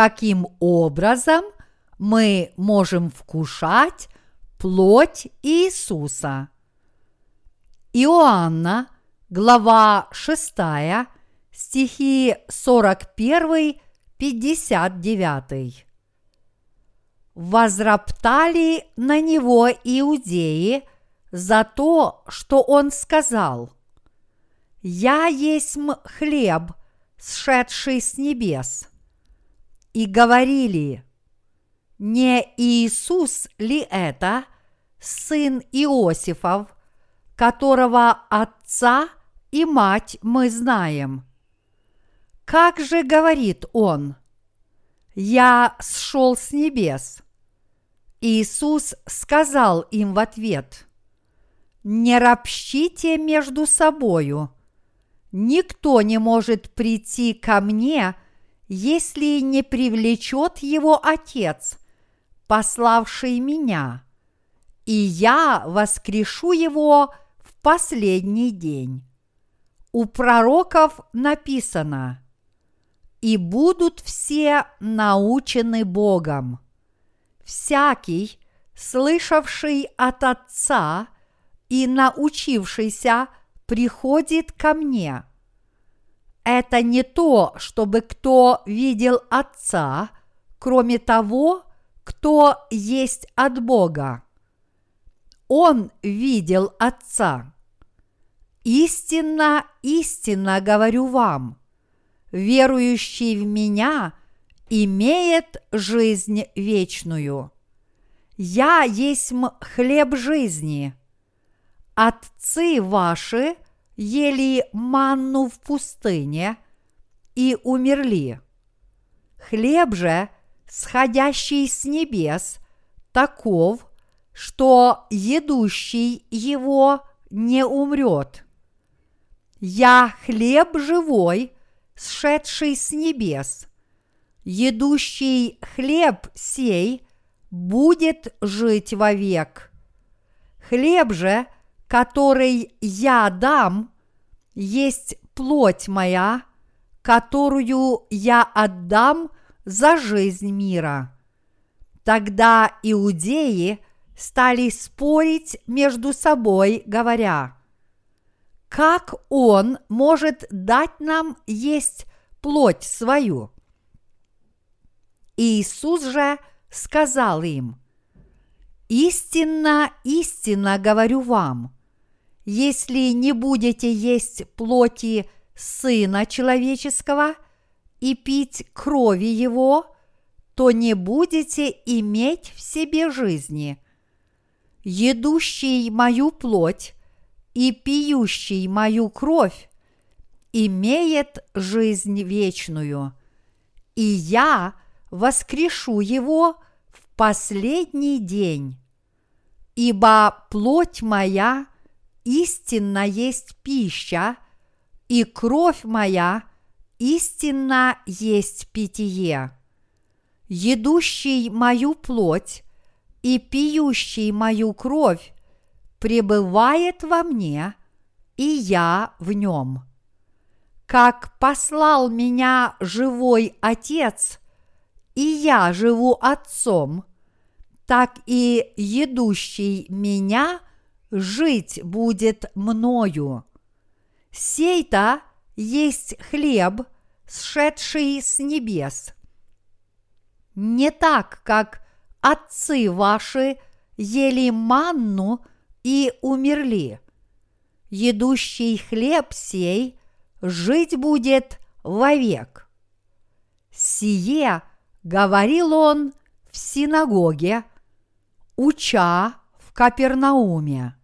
каким образом мы можем вкушать плоть Иисуса. Иоанна, глава 6, стихи 41-59. Возроптали на него иудеи за то, что он сказал «Я есть хлеб, сшедший с небес». И говорили «Не Иисус ли это, сын Иосифов, которого отца и мать мы знаем?» Как же говорит он, «Я сшел с небес». Иисус сказал им в ответ, «Не ропщите между собою. Никто не может прийти ко мне, если не привлечет его Отец, пославший меня, и я воскрешу его в последний день». У пророков написано – и будут все научены Богом. Всякий, слышавший от Отца и научившийся, приходит ко мне. Это не то, чтобы кто видел Отца, кроме того, кто есть от Бога. Он видел Отца. Истинно, истинно говорю вам – верующий в меня имеет жизнь вечную. Я есть хлеб жизни. Отцы ваши ели манну в пустыне и умерли. Хлеб же, сходящий с небес, таков, что едущий его не умрет. Я хлеб живой – сшедший с небес. Едущий хлеб сей будет жить вовек. Хлеб же, который я дам, есть плоть моя, которую я отдам за жизнь мира. Тогда иудеи стали спорить между собой, говоря – как Он может дать нам есть плоть свою? Иисус же сказал им, «Истинно, истинно говорю вам, если не будете есть плоти Сына Человеческого и пить крови Его, то не будете иметь в себе жизни. Едущий мою плоть и пьющий мою кровь имеет жизнь вечную, и я воскрешу его в последний день. Ибо плоть моя истинно есть пища, и кровь моя истинно есть питье. Едущий мою плоть и пьющий мою кровь пребывает во мне, и я в нем. Как послал меня живой Отец, и я живу Отцом, так и едущий меня жить будет мною. Сей-то есть хлеб, сшедший с небес. Не так, как отцы ваши ели манну и умерли. Едущий хлеб сей жить будет вовек. Сие говорил он в синагоге, уча в Капернауме.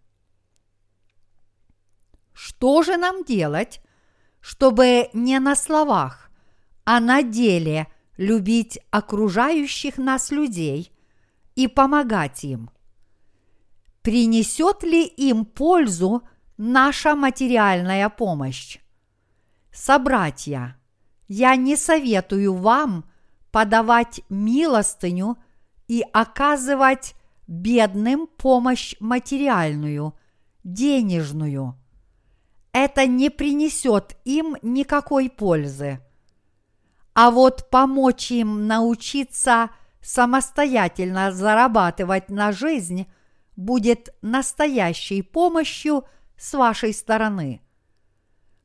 Что же нам делать, чтобы не на словах, а на деле любить окружающих нас людей и помогать им – принесет ли им пользу наша материальная помощь? Собратья, я не советую вам подавать милостыню и оказывать бедным помощь материальную, денежную. Это не принесет им никакой пользы. а вот помочь им научиться самостоятельно зарабатывать на жизнь будет настоящей помощью с вашей стороны.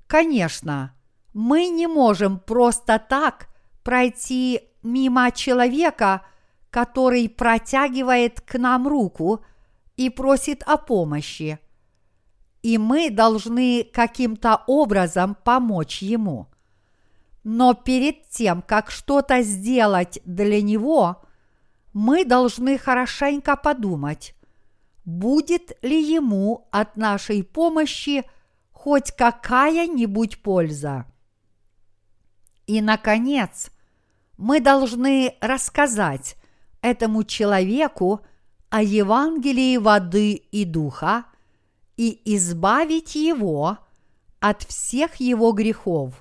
Конечно, мы не можем просто так пройти мимо человека, который протягивает к нам руку и просит о помощи. И мы должны каким-то образом помочь ему. Но перед тем, как что-то сделать для него, мы должны хорошенько подумать, будет ли ему от нашей помощи хоть какая-нибудь польза. И, наконец, мы должны рассказать этому человеку о Евангелии воды и духа и избавить его от всех его грехов.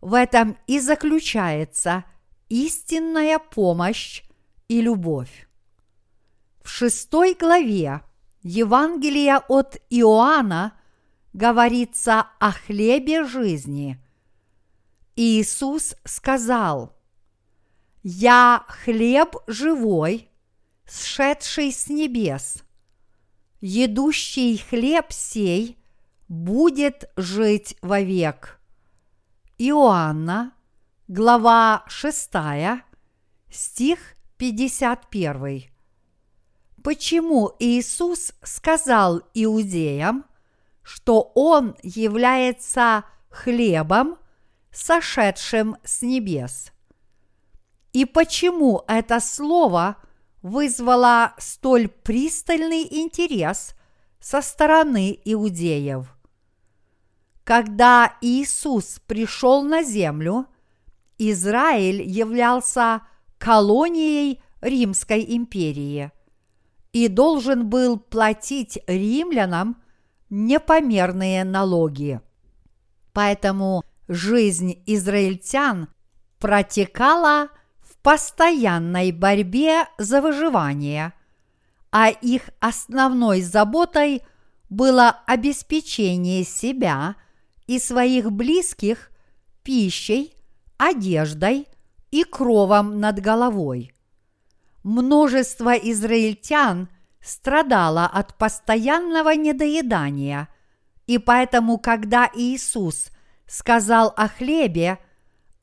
В этом и заключается истинная помощь и любовь. В шестой главе Евангелия от Иоанна говорится о хлебе жизни. Иисус сказал, «Я хлеб живой, сшедший с небес. Едущий хлеб сей будет жить вовек». Иоанна, глава 6, стих 51. Почему Иисус сказал иудеям, что Он является хлебом, сошедшим с небес? И почему это слово вызвало столь пристальный интерес со стороны иудеев? Когда Иисус пришел на землю, Израиль являлся колонией Римской империи и должен был платить римлянам непомерные налоги. Поэтому жизнь израильтян протекала постоянной борьбе за выживание, а их основной заботой было обеспечение себя и своих близких пищей, одеждой и кровом над головой. Множество израильтян страдало от постоянного недоедания, и поэтому, когда Иисус сказал о хлебе,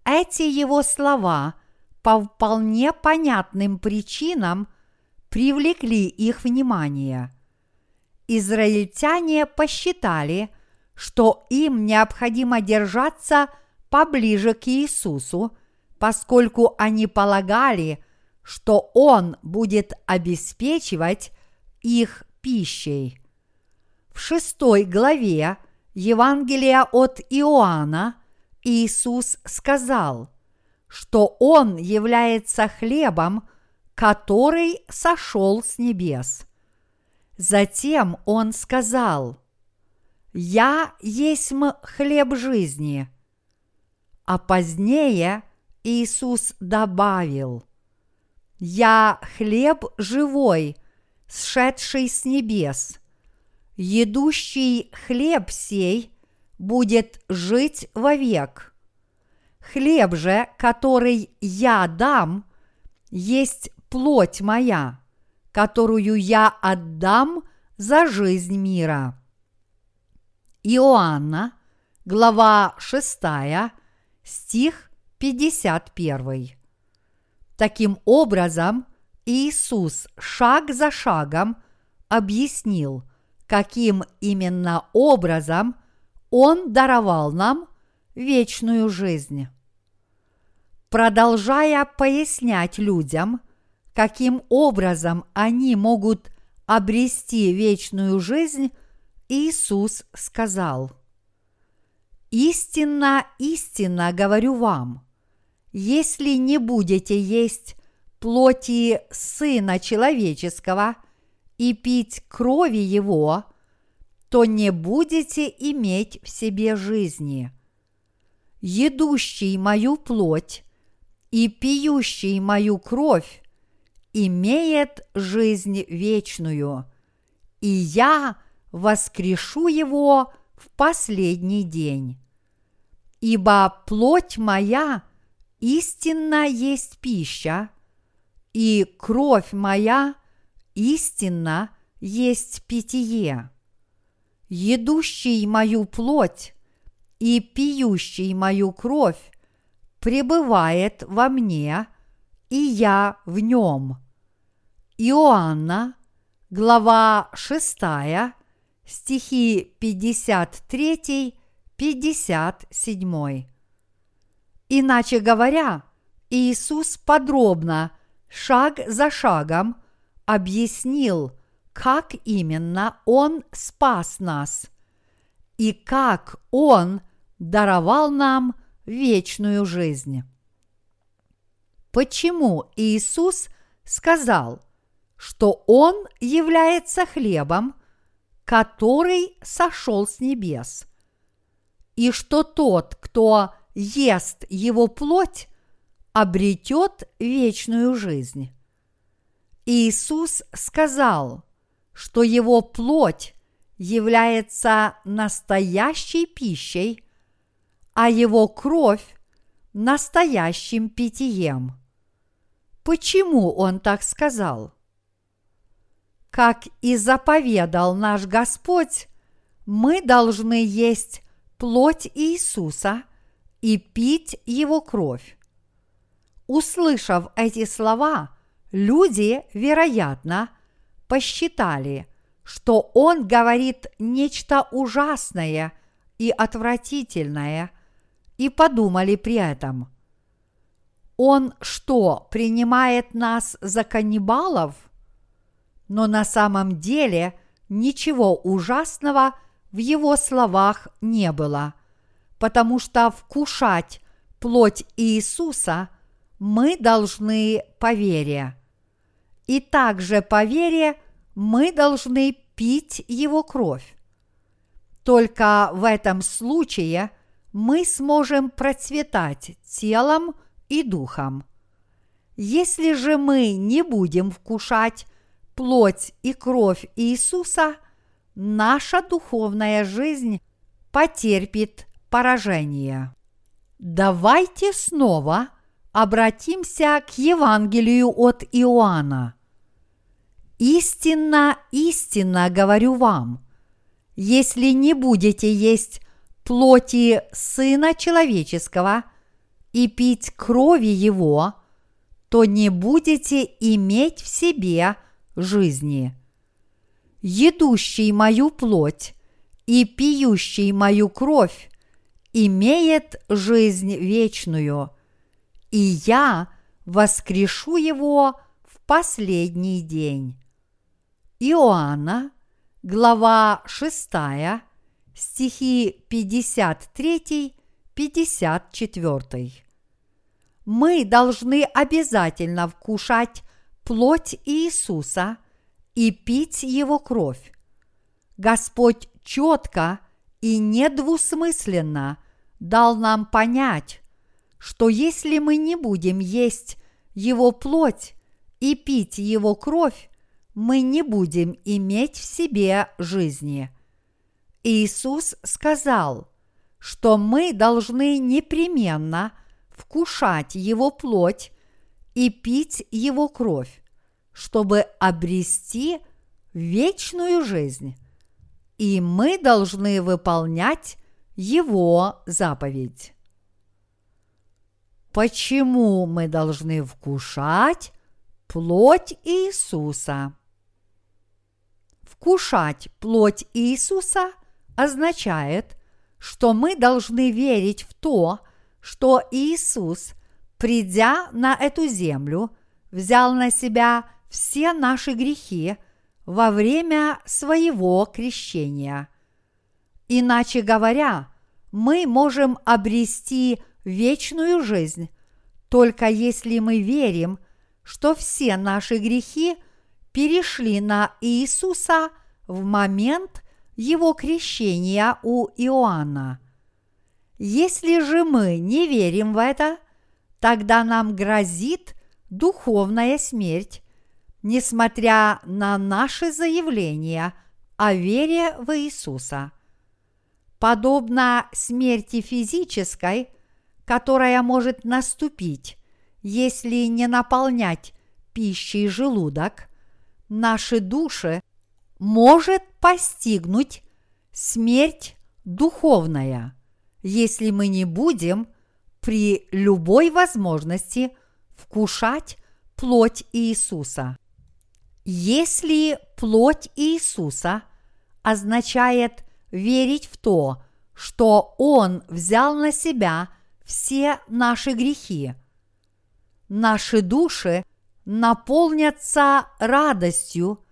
эти его слова по вполне понятным причинам привлекли их внимание. Израильтяне посчитали – что им необходимо держаться поближе к Иисусу, поскольку они полагали, что Он будет обеспечивать их пищей. В шестой главе Евангелия от Иоанна Иисус сказал, что Он является хлебом, который сошел с небес. Затем Он сказал – «Я есть хлеб жизни». А позднее Иисус добавил, «Я хлеб живой, сшедший с небес. Едущий хлеб сей будет жить вовек. Хлеб же, который я дам, есть плоть моя, которую я отдам за жизнь мира». Иоанна, глава 6, стих 51. Таким образом, Иисус шаг за шагом объяснил, каким именно образом Он даровал нам вечную жизнь. Продолжая пояснять людям, каким образом они могут обрести вечную жизнь, Иисус сказал, «Истинно, истинно говорю вам, если не будете есть плоти Сына Человеческого и пить крови Его, то не будете иметь в себе жизни. Едущий мою плоть и пьющий мою кровь имеет жизнь вечную, и я – воскрешу его в последний день. Ибо плоть моя истинно есть пища, и кровь моя истинно есть питье. Едущий мою плоть и пьющий мою кровь пребывает во мне, и я в нем. Иоанна, глава 6, стихи 53-57. Иначе говоря, Иисус подробно, шаг за шагом, объяснил, как именно Он спас нас и как Он даровал нам вечную жизнь. Почему Иисус сказал, что Он является хлебом, который сошел с небес, и что тот, кто ест его плоть, обретет вечную жизнь. Иисус сказал, что его плоть является настоящей пищей, а его кровь – настоящим питьем. Почему он так сказал? Как и заповедал наш Господь, мы должны есть плоть Иисуса и пить Его кровь. Услышав эти слова, люди, вероятно, посчитали, что Он говорит нечто ужасное и отвратительное, и подумали при этом – он что, принимает нас за каннибалов? Но на самом деле ничего ужасного в его словах не было, потому что вкушать плоть Иисуса мы должны по вере. И также по вере мы должны пить Его кровь. Только в этом случае мы сможем процветать телом и духом. Если же мы не будем вкушать плоть и кровь Иисуса, наша духовная жизнь потерпит поражение. Давайте снова обратимся к Евангелию от Иоанна. Истинно, истинно говорю вам, если не будете есть плоти Сына Человеческого и пить крови Его, то не будете иметь в себе жизни. Едущий мою плоть и пьющий мою кровь имеет жизнь вечную, и я воскрешу его в последний день. Иоанна, глава 6, стихи 53 54. Мы должны обязательно вкушать плоть Иисуса и пить Его кровь. Господь четко и недвусмысленно дал нам понять, что если мы не будем есть Его плоть и пить Его кровь, мы не будем иметь в себе жизни. Иисус сказал – что мы должны непременно вкушать Его плоть и пить Его кровь, чтобы обрести вечную жизнь. И мы должны выполнять Его заповедь. Почему мы должны вкушать плоть Иисуса? Вкушать плоть Иисуса означает – что мы должны верить в то, что Иисус, придя на эту землю, взял на себя все наши грехи во время своего крещения. Иначе говоря, мы можем обрести вечную жизнь только если мы верим, что все наши грехи перешли на Иисуса в момент его крещения у Иоанна. Если же мы не верим в это, тогда нам грозит духовная смерть, несмотря на наши заявления о вере в Иисуса. Подобно смерти физической, которая может наступить, если не наполнять пищей желудок, наши души может постигнуть смерть духовная, если мы не будем при любой возможности вкушать плоть Иисуса. Если плоть Иисуса означает верить в то, что Он взял на себя все наши грехи, наши души наполнятся радостью,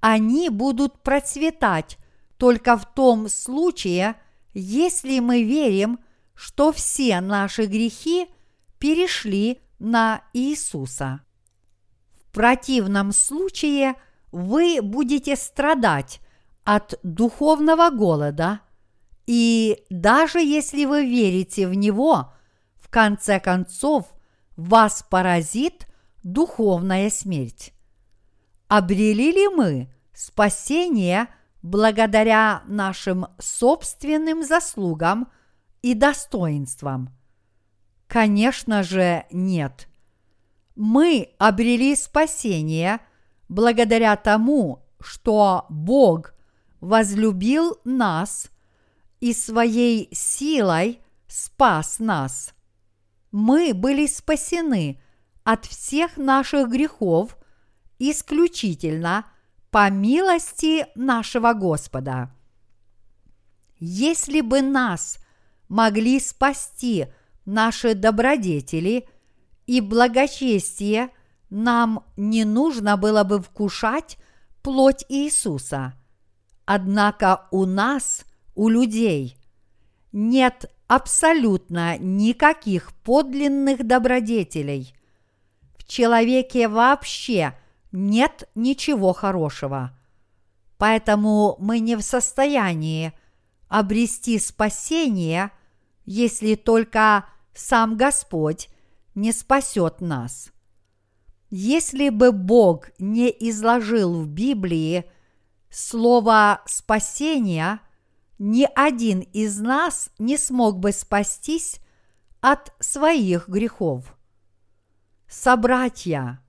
они будут процветать только в том случае, если мы верим, что все наши грехи перешли на Иисуса. В противном случае вы будете страдать от духовного голода, и даже если вы верите в Него, в конце концов вас поразит духовная смерть. Обрели ли мы спасение благодаря нашим собственным заслугам и достоинствам? Конечно же, нет. Мы обрели спасение благодаря тому, что Бог возлюбил нас и своей силой спас нас. Мы были спасены от всех наших грехов исключительно по милости нашего Господа. Если бы нас могли спасти наши добродетели и благочестие, нам не нужно было бы вкушать плоть Иисуса – Однако у нас, у людей, нет абсолютно никаких подлинных добродетелей. В человеке вообще нет ничего хорошего. Поэтому мы не в состоянии обрести спасение, если только сам Господь не спасет нас. Если бы Бог не изложил в Библии – слова спасения, ни один из нас не смог бы спастись от своих грехов. Собратья,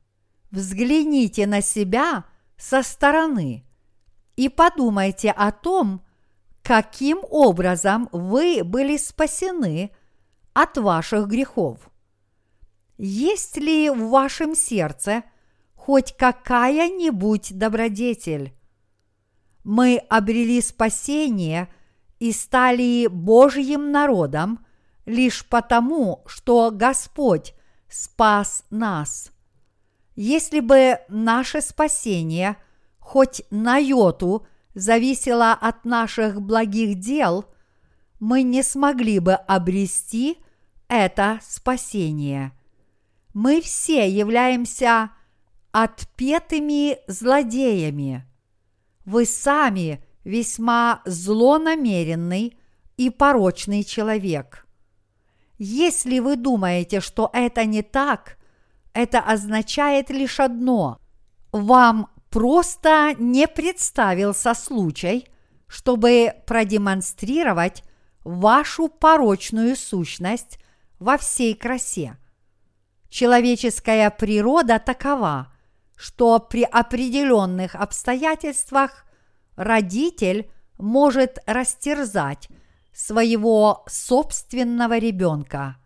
взгляните на себя со стороны и подумайте о том, каким образом вы были спасены от ваших грехов. Есть ли в вашем сердце хоть какая-нибудь добродетель? мы обрели спасение и стали Божьим народом лишь потому, что Господь спас нас. Если бы наше спасение хоть на йоту зависело от наших благих дел, мы не смогли бы обрести это спасение. Мы все являемся отпетыми злодеями – вы сами весьма злонамеренный и порочный человек. Если вы думаете, что это не так, это означает лишь одно – вам просто не представился случай, чтобы продемонстрировать вашу порочную сущность во всей красе. Человеческая природа такова – что при определенных обстоятельствах родитель может растерзать своего собственного ребенка.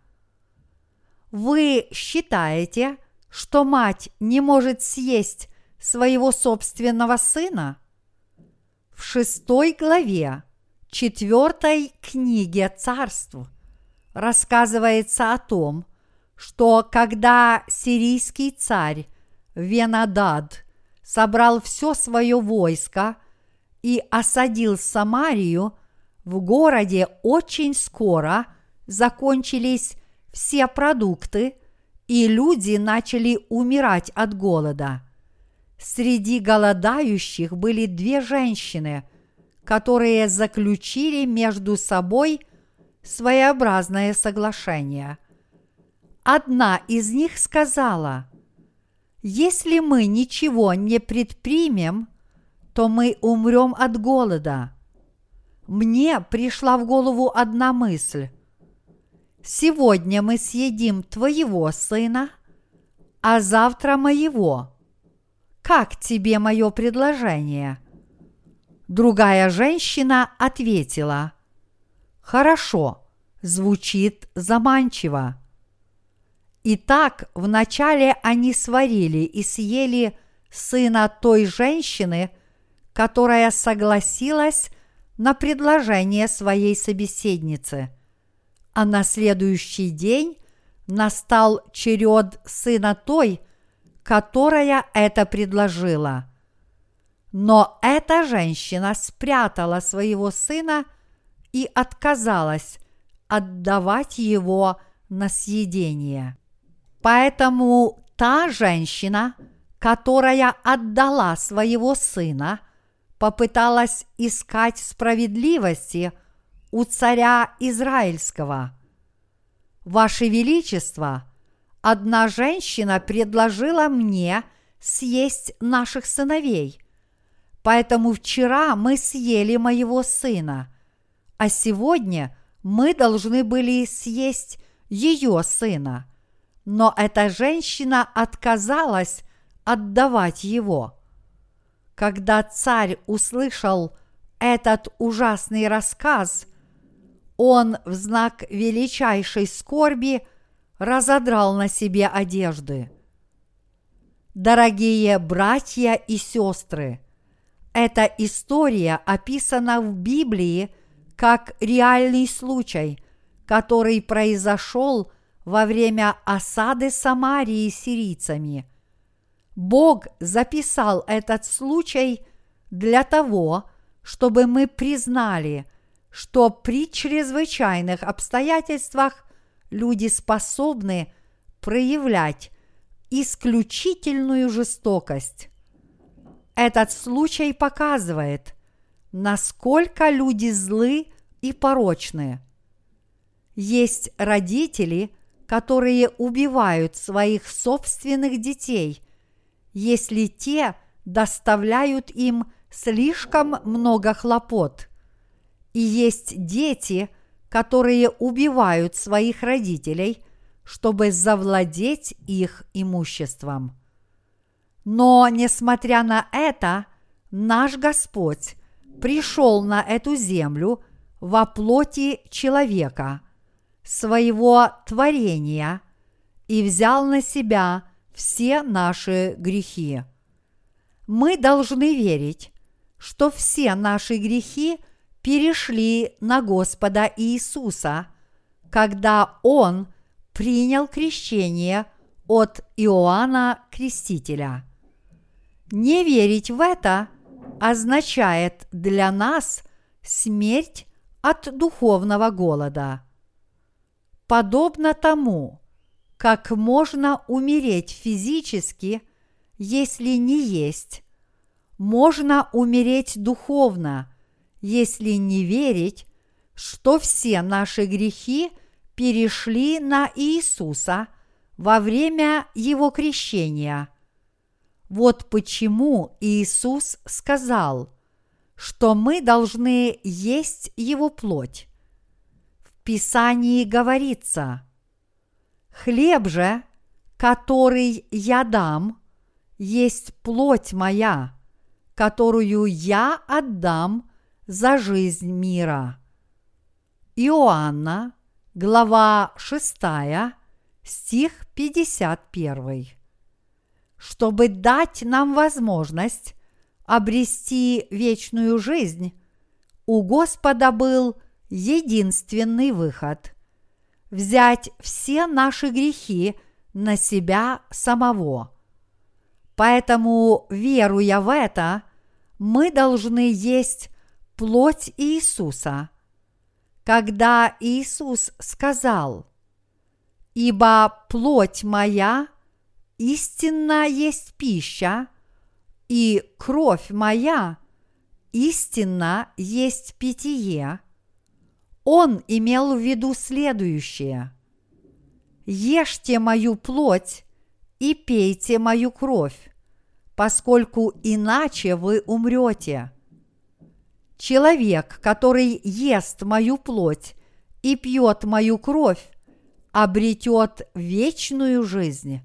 Вы считаете, что мать не может съесть своего собственного сына? В шестой главе четвертой книге царств рассказывается о том, что когда сирийский царь Венадад собрал все свое войско и осадил Самарию, в городе очень скоро закончились все продукты, и люди начали умирать от голода. Среди голодающих были две женщины, которые заключили между собой своеобразное соглашение. Одна из них сказала – если мы ничего не предпримем, то мы умрем от голода. Мне пришла в голову одна мысль. Сегодня мы съедим твоего сына, а завтра моего. Как тебе мое предложение? Другая женщина ответила, Хорошо, звучит заманчиво. Итак, вначале они сварили и съели сына той женщины, которая согласилась на предложение своей собеседницы. А на следующий день настал черед сына той, которая это предложила. Но эта женщина спрятала своего сына и отказалась отдавать его на съедение. Поэтому та женщина, которая отдала своего сына, попыталась искать справедливости у царя Израильского. Ваше Величество, одна женщина предложила мне съесть наших сыновей, поэтому вчера мы съели моего сына, а сегодня мы должны были съесть ее сына – но эта женщина отказалась отдавать его. Когда царь услышал этот ужасный рассказ, он в знак величайшей скорби разодрал на себе одежды. Дорогие братья и сестры, эта история описана в Библии как реальный случай, который произошел – во время осады Самарии сирийцами. Бог записал этот случай для того, чтобы мы признали, что при чрезвычайных обстоятельствах люди способны проявлять исключительную жестокость. Этот случай показывает, насколько люди злы и порочны. Есть родители – которые убивают своих собственных детей, если те доставляют им слишком много хлопот. И есть дети, которые убивают своих родителей, чтобы завладеть их имуществом. Но, несмотря на это, наш Господь пришел на эту землю во плоти человека – своего творения и взял на себя все наши грехи. Мы должны верить, что все наши грехи перешли на Господа Иисуса, когда Он принял крещение от Иоанна Крестителя. Не верить в это означает для нас смерть от духовного голода – подобно тому, как можно умереть физически, если не есть, можно умереть духовно, если не верить, что все наши грехи перешли на Иисуса во время Его крещения. Вот почему Иисус сказал, что мы должны есть Его плоть. Писании говорится, «Хлеб же, который я дам, есть плоть моя, которую я отдам за жизнь мира». Иоанна, глава 6, стих 51. Чтобы дать нам возможность обрести вечную жизнь, у Господа был – единственный выход – взять все наши грехи на себя самого. Поэтому, веруя в это, мы должны есть плоть Иисуса. Когда Иисус сказал, «Ибо плоть моя истинно есть пища, и кровь моя истинно есть питье», он имел в виду следующее. «Ешьте мою плоть и пейте мою кровь, поскольку иначе вы умрете. Человек, который ест мою плоть и пьет мою кровь, обретет вечную жизнь.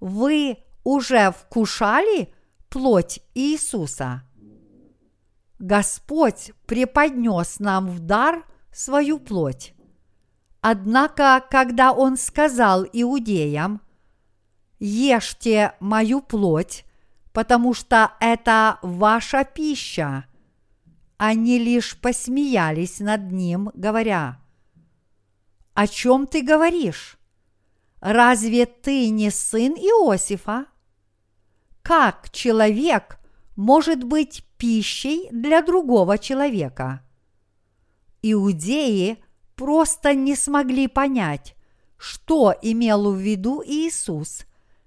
Вы уже вкушали плоть Иисуса? Господь преподнес нам в дар свою плоть. Однако, когда Он сказал иудеям, «Ешьте мою плоть, потому что это ваша пища», они лишь посмеялись над ним, говоря, «О чем ты говоришь? Разве ты не сын Иосифа? Как человек может быть пищей для другого человека?» Иудеи просто не смогли понять, что имел в виду Иисус,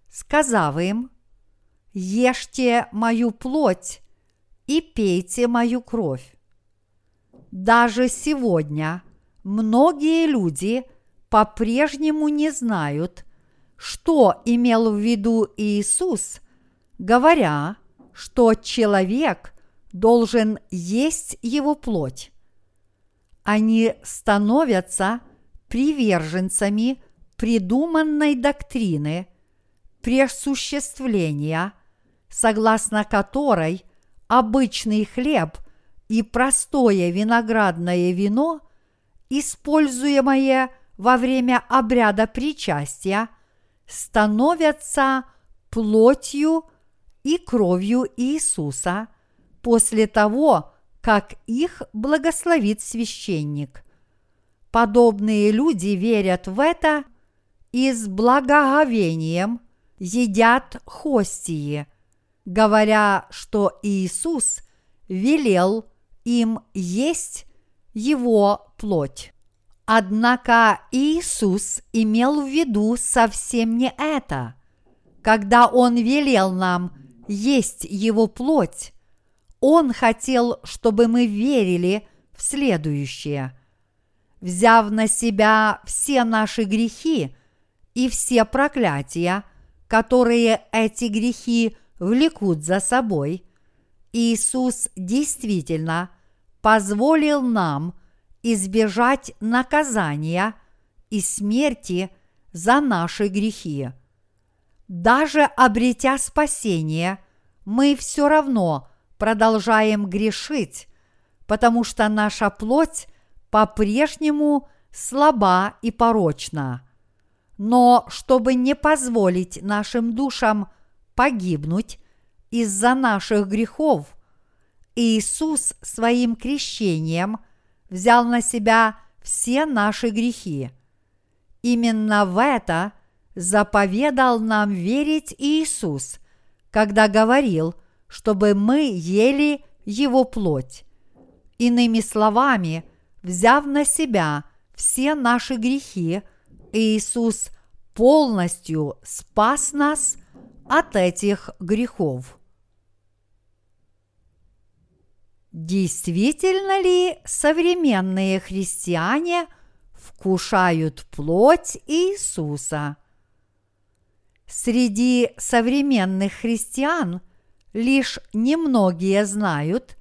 сказав им, «Ешьте мою плоть и пейте мою кровь». Даже сегодня многие люди по-прежнему не знают, что имел в виду Иисус, говоря, что человек должен есть его плоть. Они становятся приверженцами придуманной доктрины пресуществления, согласно которой обычный хлеб и простое виноградное вино, используемое во время обряда причастия, становятся плотью и кровью Иисуса после того, как их благословит священник. Подобные люди верят в это и с благоговением едят хостии, говоря, что Иисус велел им есть его плоть. Однако Иисус имел в виду совсем не это. Когда Он велел нам есть Его плоть, Он хотел, чтобы мы верили в следующее. Взяв на себя все наши грехи и все проклятия, которые эти грехи влекут за собой, Иисус действительно позволил нам избежать наказания и смерти за наши грехи. Даже обретя спасение, мы все равно продолжаем грешить, потому что наша плоть по-прежнему слаба и порочна. Но чтобы не позволить нашим душам погибнуть из-за наших грехов, Иисус своим крещением взял на себя все наши грехи. Именно в это заповедал нам верить Иисус, когда говорил, чтобы мы ели Его плоть. Иными словами, взяв на себя все наши грехи, Иисус полностью спас нас от этих грехов. Действительно ли современные христиане вкушают плоть Иисуса? Среди современных христиан лишь немногие знают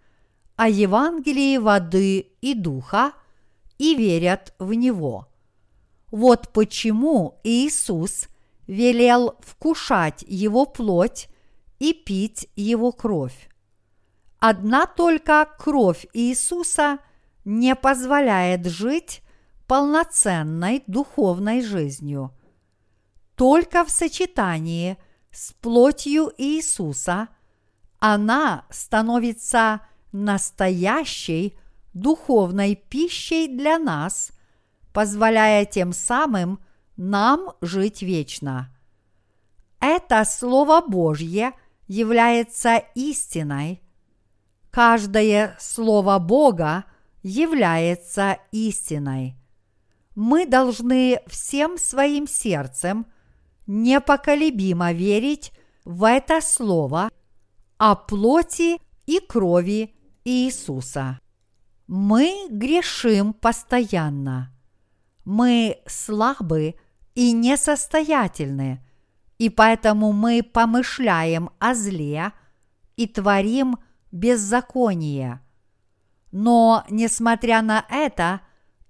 о Евангелии воды и духа и верят в него. Вот почему Иисус велел вкушать его плоть и пить его кровь. Одна только кровь Иисуса не позволяет жить полноценной духовной жизнью. Только в сочетании с плотью Иисуса она становится настоящей духовной пищей для нас, позволяя тем самым нам жить вечно. Это Слово Божье является истиной – Каждое слово Бога является истиной. Мы должны всем своим сердцем непоколебимо верить в это слово о плоти и крови Иисуса. Мы грешим постоянно. Мы слабы и несостоятельны, и поэтому мы помышляем о зле и творим беззаконие. Но, несмотря на это,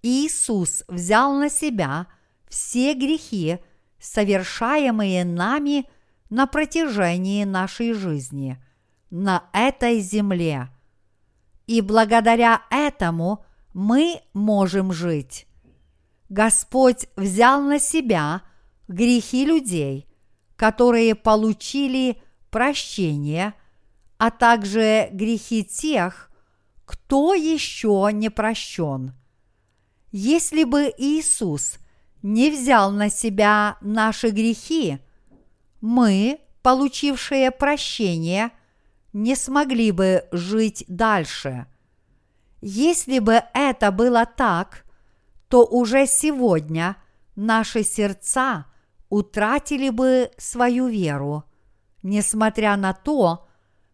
Иисус взял на себя все грехи, совершаемые нами на протяжении нашей жизни на этой земле. И благодаря этому мы можем жить. Господь взял на себя грехи людей, которые получили прощение, а также грехи тех, кто еще не прощен. Если бы Иисус не взял на себя наши грехи, мы, получившие прощение, не смогли бы жить дальше. Если бы это было так, то уже сегодня наши сердца утратили бы свою веру, несмотря на то,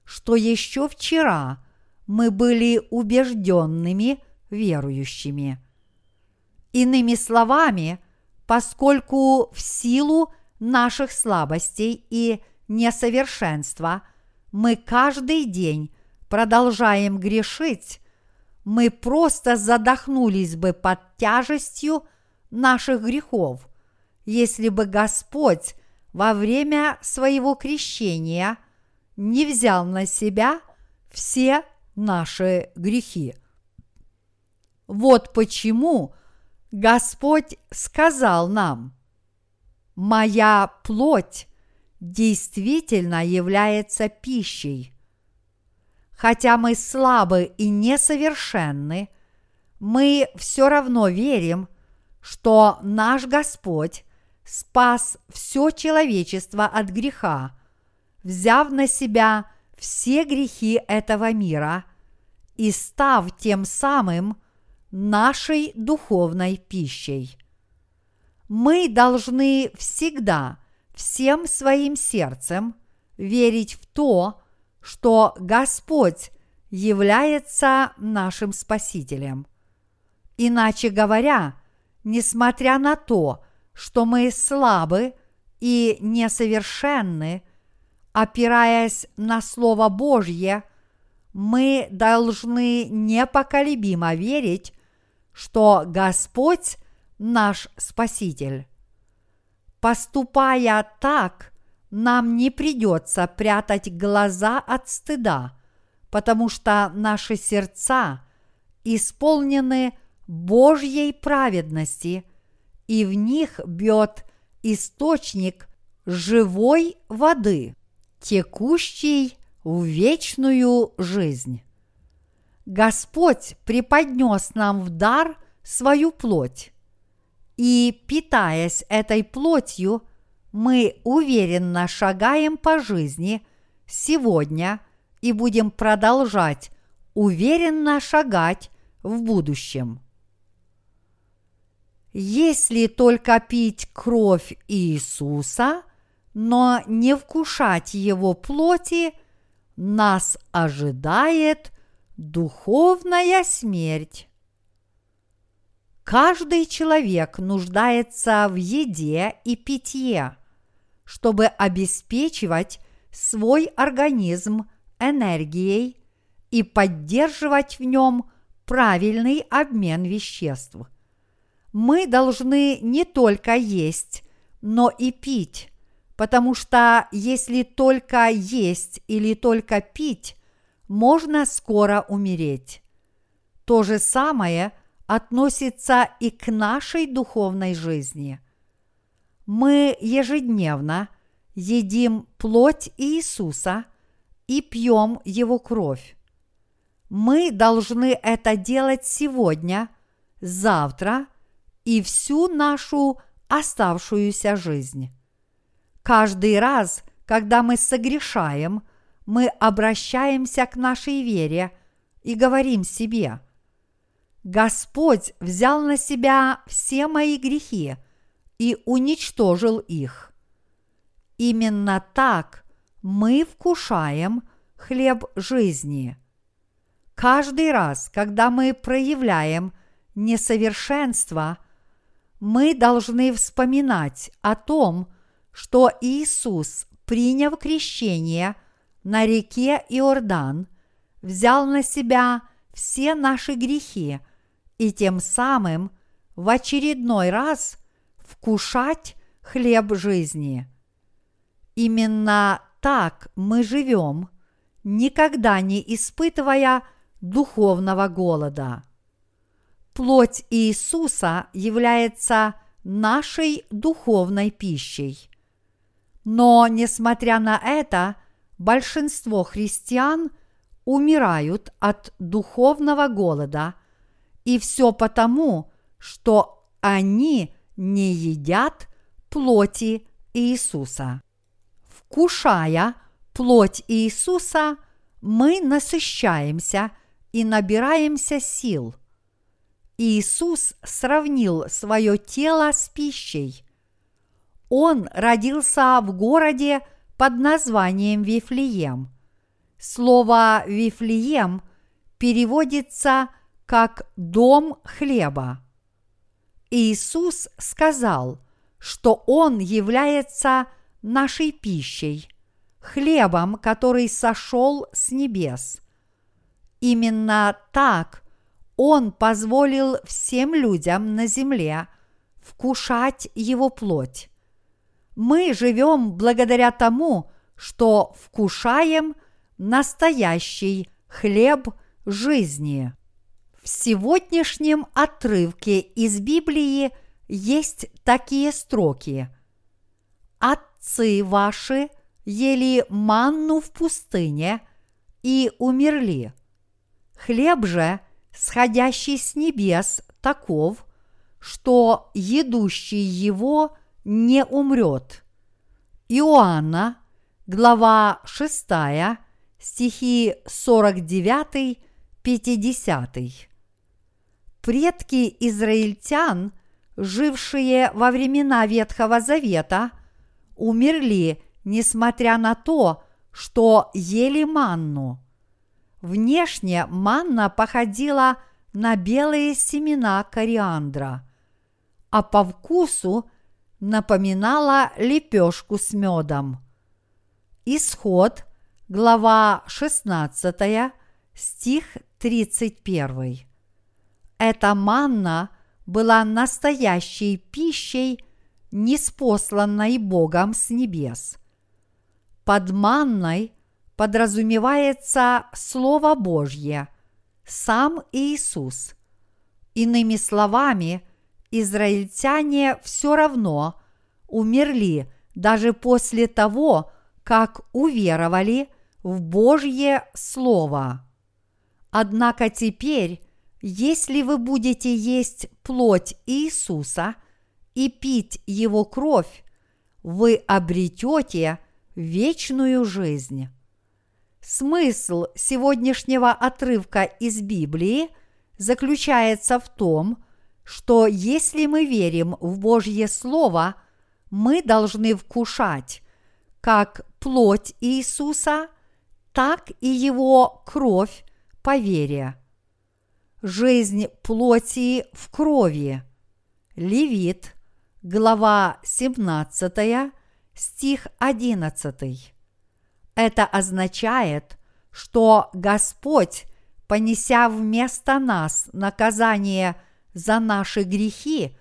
что еще вчера мы были убежденными верующими. Иными словами, поскольку в силу наших слабостей и несовершенства мы каждый день продолжаем грешить, мы просто задохнулись бы под тяжестью наших грехов, если бы Господь во время своего крещения не взял на себя все наши грехи. Вот почему Господь сказал нам, «Моя плоть действительно является пищей, Хотя мы слабы и несовершенны, мы все равно верим, что наш Господь спас все человечество от греха, взяв на себя все грехи этого мира и став тем самым нашей духовной пищей. Мы должны всегда всем своим сердцем верить в то, что Господь является нашим Спасителем. Иначе говоря, несмотря на то, что мы слабы и несовершенны, опираясь на Слово Божье, мы должны непоколебимо верить, что Господь наш Спаситель. Поступая так, нам не придется прятать глаза от стыда, потому что наши сердца исполнены Божьей праведности, и в них бьет источник живой воды, текущий в вечную жизнь. Господь преподнес нам в дар свою плоть, и, питаясь этой плотью, мы уверенно шагаем по жизни сегодня и будем продолжать уверенно шагать в будущем. Если только пить кровь Иисуса, но не вкушать Его плоти, нас ожидает духовная смерть. Каждый человек нуждается в еде и питье – чтобы обеспечивать свой организм энергией и поддерживать в нем правильный обмен веществ. Мы должны не только есть, но и пить, потому что если только есть или только пить, можно скоро умереть. То же самое относится и к нашей духовной жизни – мы ежедневно едим плоть Иисуса и пьем Его кровь. Мы должны это делать сегодня, завтра и всю нашу оставшуюся жизнь. Каждый раз, когда мы согрешаем, мы обращаемся к нашей вере и говорим себе, Господь взял на себя все мои грехи – и уничтожил их. Именно так мы вкушаем хлеб жизни. Каждый раз, когда мы проявляем несовершенство, мы должны вспоминать о том, что Иисус, приняв крещение на реке Иордан, взял на себя все наши грехи и тем самым в очередной раз вкушать хлеб жизни. Именно так мы живем, никогда не испытывая духовного голода. Плоть Иисуса является нашей духовной пищей. Но, несмотря на это, большинство христиан умирают от духовного голода, и все потому, что они не едят плоти Иисуса. Вкушая плоть Иисуса, мы насыщаемся и набираемся сил. Иисус сравнил свое тело с пищей. Он родился в городе под названием Вифлеем. Слово Вифлеем переводится как «дом хлеба». Иисус сказал, что Он является нашей пищей, хлебом, который сошел с небес. Именно так Он позволил всем людям на земле вкушать Его плоть. Мы живем благодаря тому, что вкушаем настоящий хлеб жизни. В сегодняшнем отрывке из Библии есть такие строки. «Отцы ваши ели манну в пустыне и умерли. Хлеб же, сходящий с небес, таков, что едущий его не умрет». Иоанна, глава 6, стихи 49-50 предки израильтян, жившие во времена Ветхого Завета, умерли, несмотря на то, что ели манну. Внешне манна походила на белые семена кориандра, а по вкусу напоминала лепешку с медом. Исход, глава 16, стих 31. Эта манна была настоящей пищей, неспосланной Богом с небес. Под манной подразумевается Слово Божье, сам Иисус. Иными словами, израильтяне все равно умерли даже после того, как уверовали в Божье Слово. Однако теперь если вы будете есть плоть Иисуса и пить Его кровь, вы обретете вечную жизнь. Смысл сегодняшнего отрывка из Библии заключается в том, что если мы верим в Божье Слово, мы должны вкушать как плоть Иисуса, так и Его кровь по вере жизнь плоти в крови. Левит, глава 17, стих 11. Это означает, что Господь, понеся вместо нас наказание за наши грехи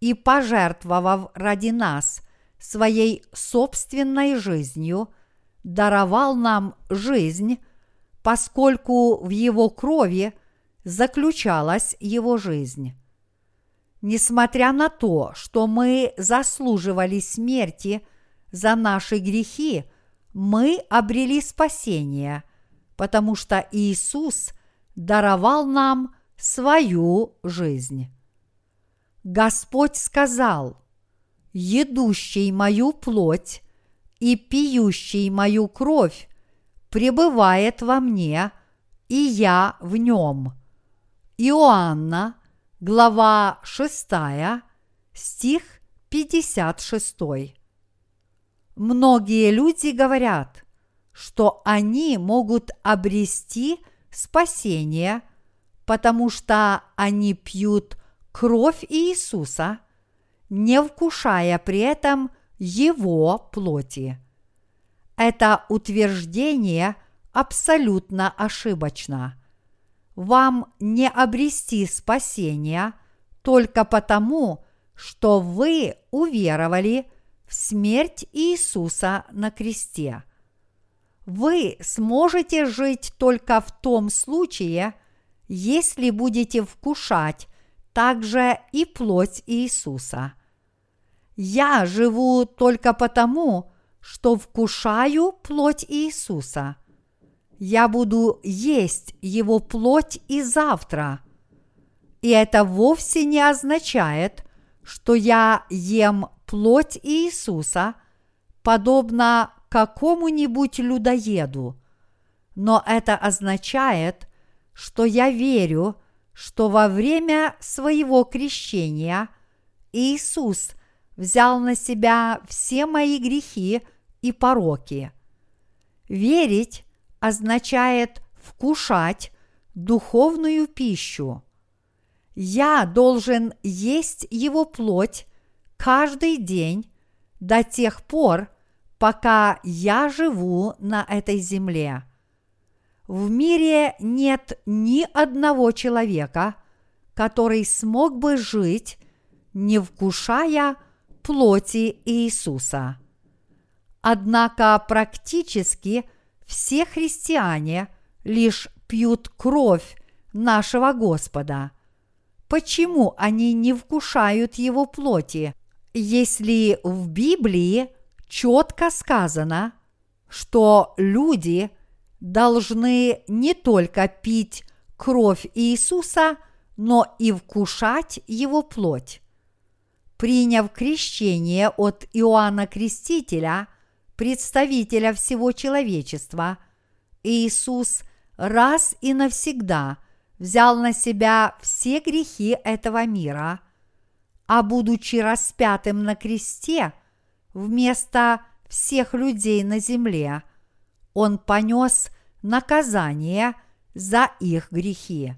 и пожертвовав ради нас своей собственной жизнью, даровал нам жизнь, поскольку в Его крови – заключалась его жизнь. Несмотря на то, что мы заслуживали смерти за наши грехи, мы обрели спасение, потому что Иисус даровал нам свою жизнь. Господь сказал, «Едущий мою плоть и пьющий мою кровь пребывает во мне, и я в нем». Иоанна, глава 6, стих 56. Многие люди говорят, что они могут обрести спасение, потому что они пьют кровь Иисуса, не вкушая при этом Его плоти. Это утверждение абсолютно ошибочно – вам не обрести спасения только потому, что вы уверовали в смерть Иисуса на кресте. Вы сможете жить только в том случае, если будете вкушать также и плоть Иисуса. Я живу только потому, что вкушаю плоть Иисуса. Я буду есть Его плоть и завтра. И это вовсе не означает, что я ем плоть Иисуса, подобно какому-нибудь людоеду. Но это означает, что я верю, что во время своего крещения Иисус взял на себя все мои грехи и пороки. Верить означает вкушать духовную пищу. Я должен есть его плоть каждый день до тех пор, пока я живу на этой земле. В мире нет ни одного человека, который смог бы жить, не вкушая плоти Иисуса. Однако практически все христиане лишь пьют кровь нашего Господа. Почему они не вкушают Его плоти, если в Библии четко сказано, что люди – должны не только пить кровь Иисуса, но и вкушать его плоть. Приняв крещение от Иоанна Крестителя, представителя всего человечества, Иисус раз и навсегда взял на себя все грехи этого мира, а будучи распятым на кресте вместо всех людей на земле – он понес наказание за их грехи.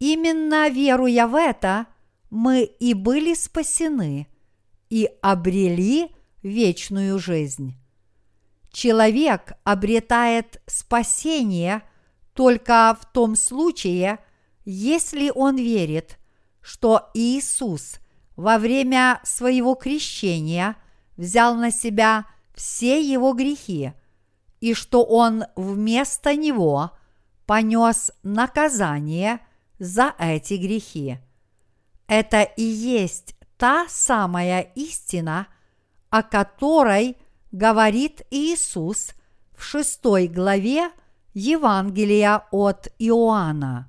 Именно веруя в это, мы и были спасены и обрели вечную жизнь. Человек обретает спасение только в том случае, если он верит, что Иисус во время своего крещения взял на себя все его грехи – и что он вместо него понес наказание за эти грехи. Это и есть та самая истина, о которой говорит Иисус в шестой главе Евангелия от Иоанна.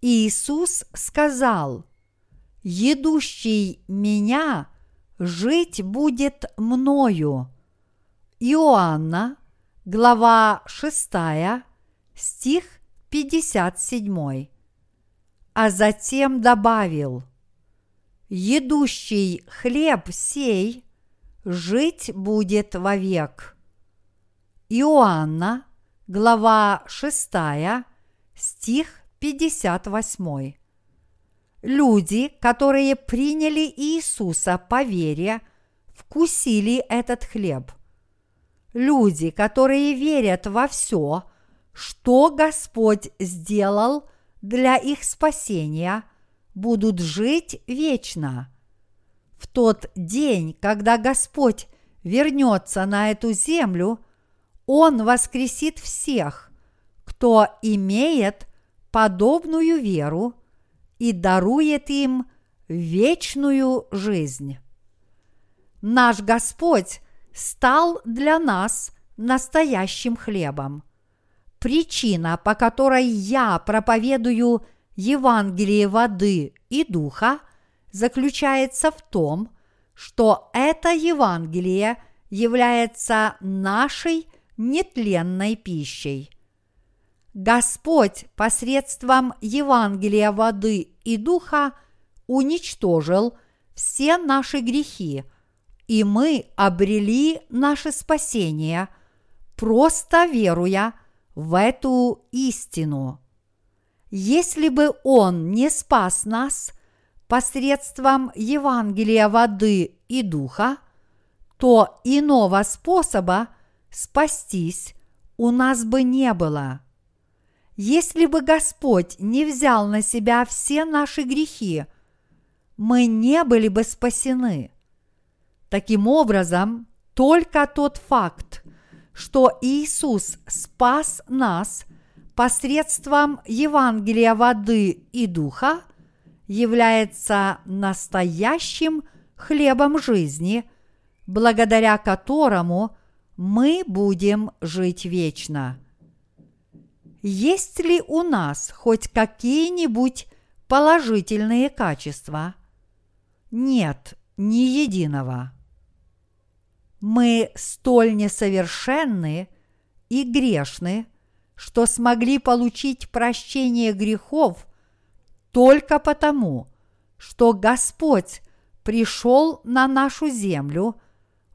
Иисус сказал, «Едущий меня жить будет мною». Иоанна, глава 6, стих 57. А затем добавил, «Едущий хлеб сей жить будет вовек». Иоанна, глава 6, стих 58. Люди, которые приняли Иисуса по вере, вкусили этот хлеб – люди, которые верят во все, что Господь сделал для их спасения, будут жить вечно. В тот день, когда Господь вернется на эту землю, Он воскресит всех, кто имеет подобную веру и дарует им вечную жизнь. Наш Господь стал для нас настоящим хлебом. Причина, по которой я проповедую Евангелие воды и духа, заключается в том, что это Евангелие является нашей нетленной пищей. Господь посредством Евангелия воды и духа уничтожил все наши грехи – и мы обрели наше спасение, просто веруя в эту истину. Если бы Он не спас нас посредством Евангелия воды и духа, то иного способа спастись у нас бы не было. Если бы Господь не взял на себя все наши грехи, мы не были бы спасены. Таким образом, только тот факт, что Иисус спас нас посредством Евангелия воды и духа, является настоящим хлебом жизни, благодаря которому мы будем жить вечно. Есть ли у нас хоть какие-нибудь положительные качества? Нет, ни единого. Мы столь несовершенны и грешны, что смогли получить прощение грехов только потому, что Господь пришел на нашу землю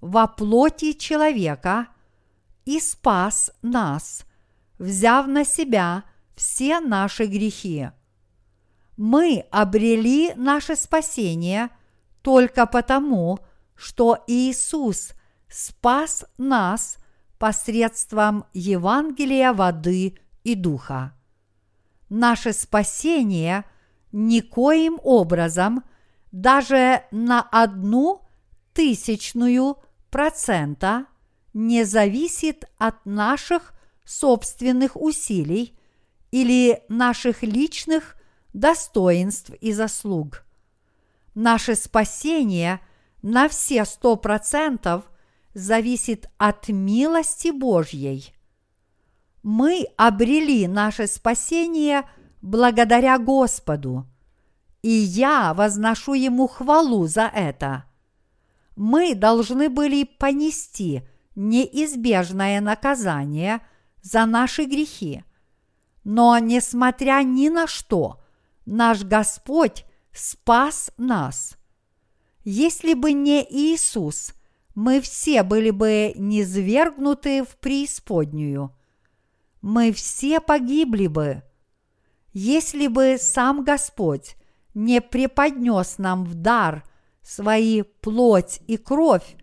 во плоти человека и спас нас, взяв на себя все наши грехи. Мы обрели наше спасение только потому, что Иисус спас нас посредством Евангелия воды и духа. Наше спасение никоим образом даже на одну тысячную процента не зависит от наших собственных усилий или наших личных достоинств и заслуг. Наше спасение на все сто процентов зависит от милости Божьей. Мы обрели наше спасение благодаря Господу, и я возношу Ему хвалу за это. Мы должны были понести неизбежное наказание за наши грехи, но, несмотря ни на что, наш Господь спас нас. Если бы не Иисус, мы все были бы низвергнуты в преисподнюю. Мы все погибли бы. Если бы сам Господь не преподнес нам в дар свои плоть и кровь,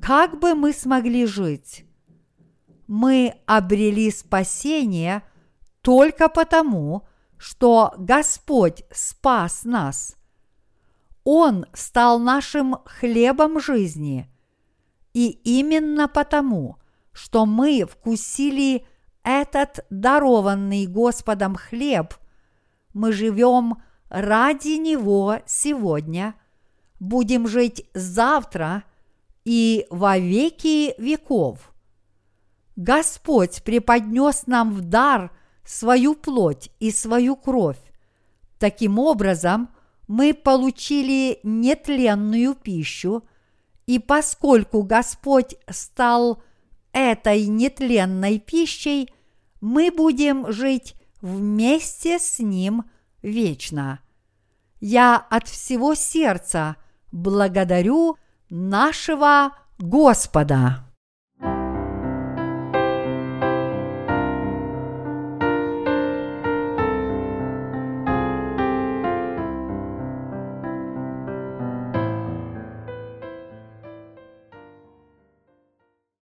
как бы мы смогли жить? Мы обрели спасение только потому, что Господь спас нас. Он стал нашим хлебом жизни. И именно потому, что мы вкусили этот дарованный Господом хлеб, мы живем ради Него сегодня, будем жить завтра и во веки веков. Господь преподнес нам в дар свою плоть и свою кровь. Таким образом, мы получили нетленную пищу, и поскольку Господь стал этой нетленной пищей, мы будем жить вместе с Ним вечно. Я от всего сердца благодарю нашего Господа.